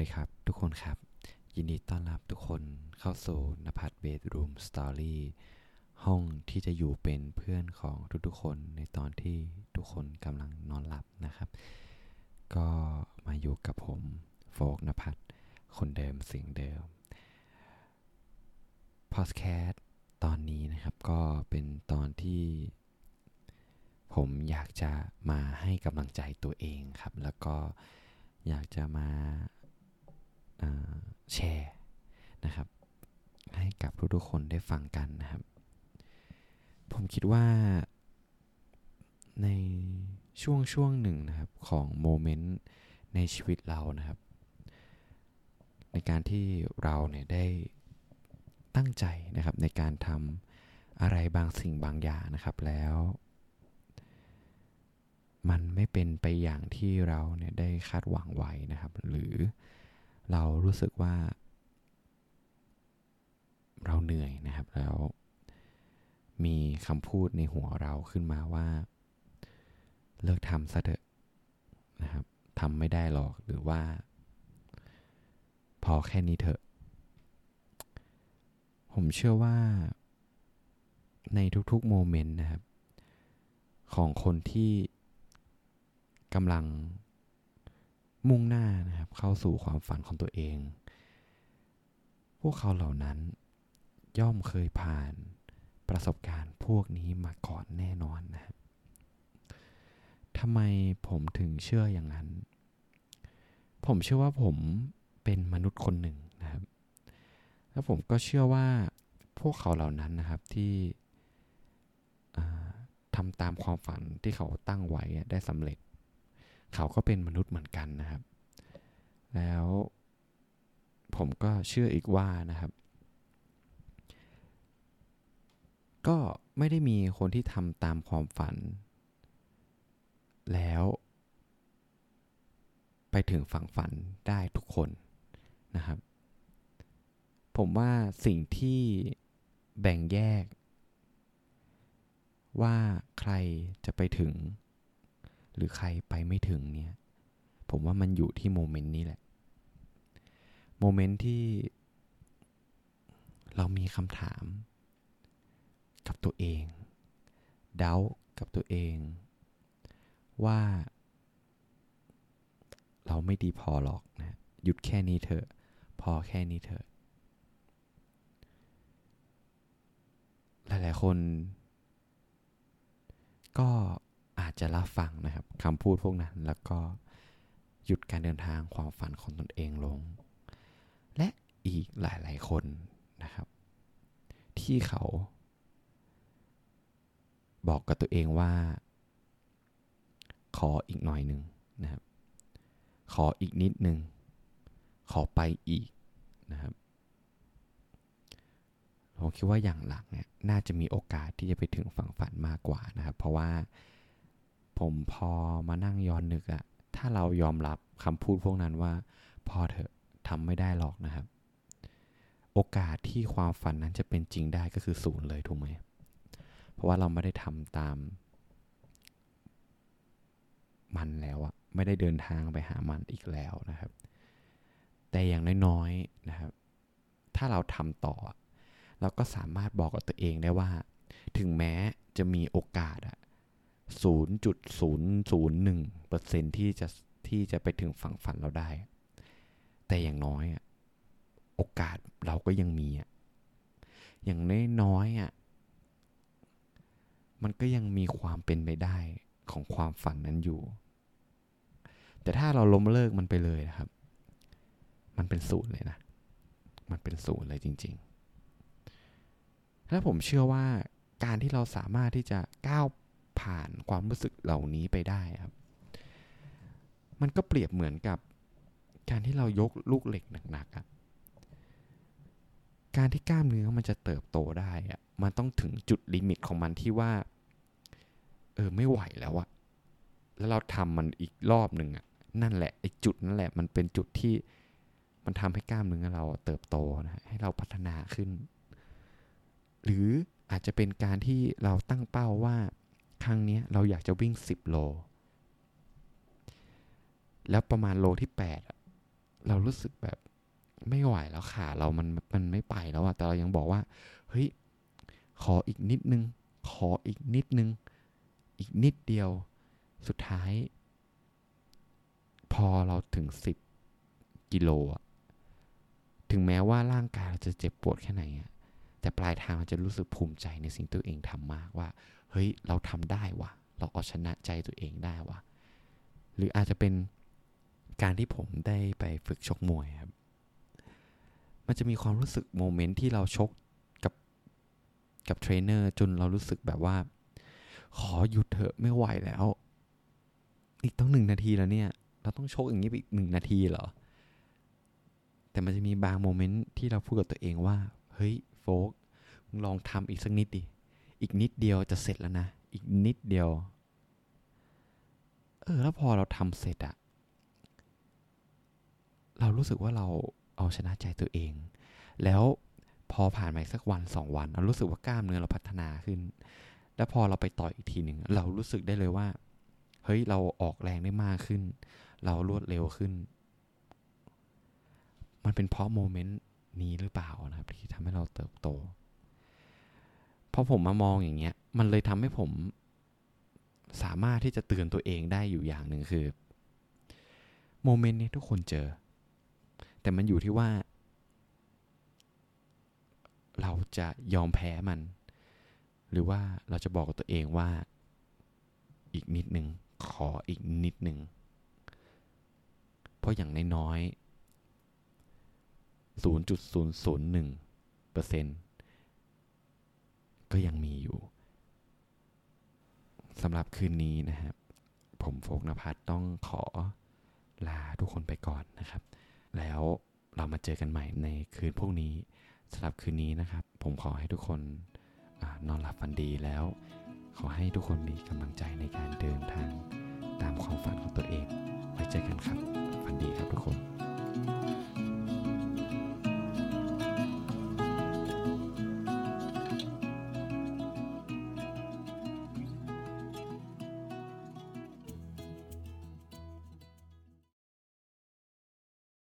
ดีครับทุกคนครับ ยินดีต้อนรับทุกคนเข้าสู่นภัทรเบดรูมสตอรี่ห้องที่จะอยู่เป็นเพื่อนของทุกๆคนในตอนที่ทุกคนกำลังนอนหลับนะครับ ก็มาอยู่กับผมโฟกนภัทรคนเดิมเสียงเดิมพอดแคสต์ตอนนี้นะครับก็เป็นตอนที่ผมอยากจะมาให้กำลังใจตัวเองครับ แล้วก็อยากจะมา แชร์นะครับ ให้กับทุกๆคนได้ฟังกันนะครับ ผมคิดว่าในช่วงช่วงหนึ่งนะครับของโมเมนต์ในชีวิตเรานะครับ ในการที่เราเนี่ยได้ตั้งใจนะครับในการทำอะไรบางสิ่งบางอย่างนะครับแล้ว มันไม่เป็นไปอย่างที่เราเนี่ยได้คาดหวังไว้นะครับ หรือ เรารู้สึกว่า เราเหนื่อยนะครับแล้ว มีคำพูดในหัวเราขึ้นมาว่า เลิกทำซะเถอะนะครับทำไม่ได้หรอกหรือว่า พอแค่นี้เถอะ ผมเชื่อว่า ในทุกๆโมเมนต์นะครับ ของคนที่กำลัง มุ่งหน้านะครับเข้าสู่ความฝันของตัวเอง พวกเขาเหล่านั้น ย่อมเคยผ่านประสบการณ์พวกนี้มาก่อนแน่นอนนะครับทำไมผมถึงเชื่ออย่างนั้น ผมเชื่อว่าผมเป็นมนุษย์คนหนึ่งนะครับ แล้วผมก็เชื่อว่าพวกเขาเหล่านั้นนะครับที่ทำตามความฝันที่เขาตั้งไว้ได้สำเร็จ เขาก็เป็นมนุษย์เหมือนกันนะครับ แล้วผมก็เชื่ออีกว่านะครับ ก็ไม่ได้มีคนที่ทำตามความฝัน แล้ว ไปถึงฝั่งฝันได้ทุกคนนะครับ ผมว่าสิ่งที่แบ่งแยก ว่าใครจะไปถึง หรือใครไปไม่ถึงเนี่ยผมว่ามันอยู่ที่โมเมนต์นี้แหละโมเมนต์ที่เรามีคำถาม กับตัวเองเดากับตัวเอง ว่า เราไม่ดีพอหรอกนะหยุดแค่นี้เถอะ พอแค่นี้เถอะ หลายๆคน ก็ จะรับฟังนะครับคำพูดพวกนั้น แล้วก็หยุดการเดินทางความฝันของตนเองลง และอีกหลายๆคนนะครับ ที่เขา บอกกับตัวเองว่า ขออีกหน่อยหนึ่งนะครับ ขออีกนิดหนึ่งขอไปอีกนะครับผมคิดว่าอย่างหลักเนี่ยน่าจะมีโอกาสที่จะไปถึงฝั่งฝันมากกว่านะครับ เพราะว่า ผมพอมานั่งย้อนนึกอะถ้าเรายอมรับคำพูดพวกนั้นว่า พอเถอะทำไม่ได้หรอกนะครับ โอกาสที่ความฝันนั้นจะเป็นจริงได้ก็คือศูนย์เลยถูกไหม เพราะว่าเราไม่ได้ทำตาม มันแล้วอะไม่ได้เดินทางไปหามันอีกแล้วนะครับ แต่อย่างน้อยๆนะครับ ถ้าเราทำต่อ เราก็สามารถบอกกับตัวเองได้ว่า ถึงแม้จะมีโอกาสอะ 0.001เปอร์เซ็นที่จะที่จะไปถึงฝั่งฝันเราได้ แต่อย่างน้อยอะโอกาสเราก็ยังมีอะอย่างน้อยๆอะมันก็ยังมีความเป็นไปได้ของความฝันนั้นอยู่ แต่ถ้าเราล้มเลิกมันไปเลยนะครับ มันเป็นศูนย์เลยนะ มันเป็นศูนย์เลยจริงๆ และผมเชื่อว่าการที่เราสามารถที่จะก้าว ผ่านความรู้สึกเหล่านี้ไปได้ครับ มันก็เปรียบเหมือนกับการที่เรายกลูกเหล็กหนักๆอะการที่กล้ามเนื้อมันจะเติบโตได้อะมันต้องถึงจุดลิมิตของมันที่ว่า เออไม่ไหวแล้วอะแล้วเราทำมันอีกรอบหนึ่งอะนั่นแหละไอ้จุดนั่นแหละ มันเป็นจุดที่มันทำให้กล้ามเนื้อเราเติบโตนะให้เราพัฒนาขึ้น หรืออาจจะเป็นการที่เราตั้งเป้าว่า ครั้งนี้เราอยากจะวิ่ง 10 โล แล้วประมาณโลที่8อะเรารู้สึกแบบไม่ไหวแล้วขาเรามันมันไม่ไปแล้วอะแต่เรายังบอกว่า เฮ้ย ขออีกนิดนึง ขออีกนิดนึง อีกนิดเดียว สุดท้าย พอเราถึงสิบกิโลอะถึงแม้ว่าร่างกายเราจะเจ็บปวดแค่ไหนอะ แต่ปลายทางจะรู้สึกภูมิใจในสิ่งตัวเองทำมากว่า เฮ้ย เราทำได้วะเราเอาชนะใจตัวเองได้วะหรืออาจจะเป็นการที่ผมได้ไปฝึกชกมวยครับ มันจะมีความรู้สึก moment ที่เราชกกับกับเทรนเนอร์จนเรารู้สึกแบบว่า ขอหยุดเถอะไม่ไหวแล้ว อีกต้องหนึ่งนาทีแล้วเนี่ย เราต้องชกอย่างนี้อีกหนึ่งนาทีเหรอ แต่มันจะมีบางโมเมนต์ที่เราพูดกับตัวเองว่า เฮ้ย ฟกมึงลองทำอีกสักนิดดิ อีกนิดเดียวจะเสร็จแล้วนะ อีกนิดเดียว เออ แล้วพอเราทำเสร็จอะเรารู้สึกว่าเราเอาชนะใจตัวเอง แล้วพอผ่านไปสักวันสองวัน เรารู้สึกว่ากล้ามเนื้อเราพัฒนาขึ้น แล้วพอเราไปต่อยอีกทีหนึ่ง เรารู้สึกได้เลยว่า เฮ้ย เราออกแรงได้มากขึ้น เรารวดเร็วขึ้น มันเป็นเพราะโมเมนต์นี้หรือเปล่านะครับ ที่ทำให้เรา ติบโตพอผมมามองอย่างเงี้ย มันเลยทำให้ผมสามารถที่จะเตือนตัวเองได้อยู่อย่างหนึ่งคือโมเมนต์นี้ทุกคนเจอ แต่มันอยู่ที่ว่า เราจะยอมแพ้มัน หรือว่าเราจะบอกกับตัวเองว่า อีกนิดหนึ่งขออีกนิดหนึ่งเพราะอย่างน้อยๆ0.001 เปอร์เซ็นต์ก็ยังมีอยู่สำหรับคืนนี้นะครับ ผมโฟกนภัทต้องขอลาทุกคนไปก่อนนะครับ แล้วเรามาเจอกันใหม่ในคืนพวกนี้สำหรับคืนนี้นะครับ ผมขอให้ทุกคนอนอนหลับฝันดีแล้ว ขอให้ทุกคนมีกำลังใจในการเดินทางตามความฝันของตัวเอง ไว้เจอกันครับ ฝันดีครับทุกคน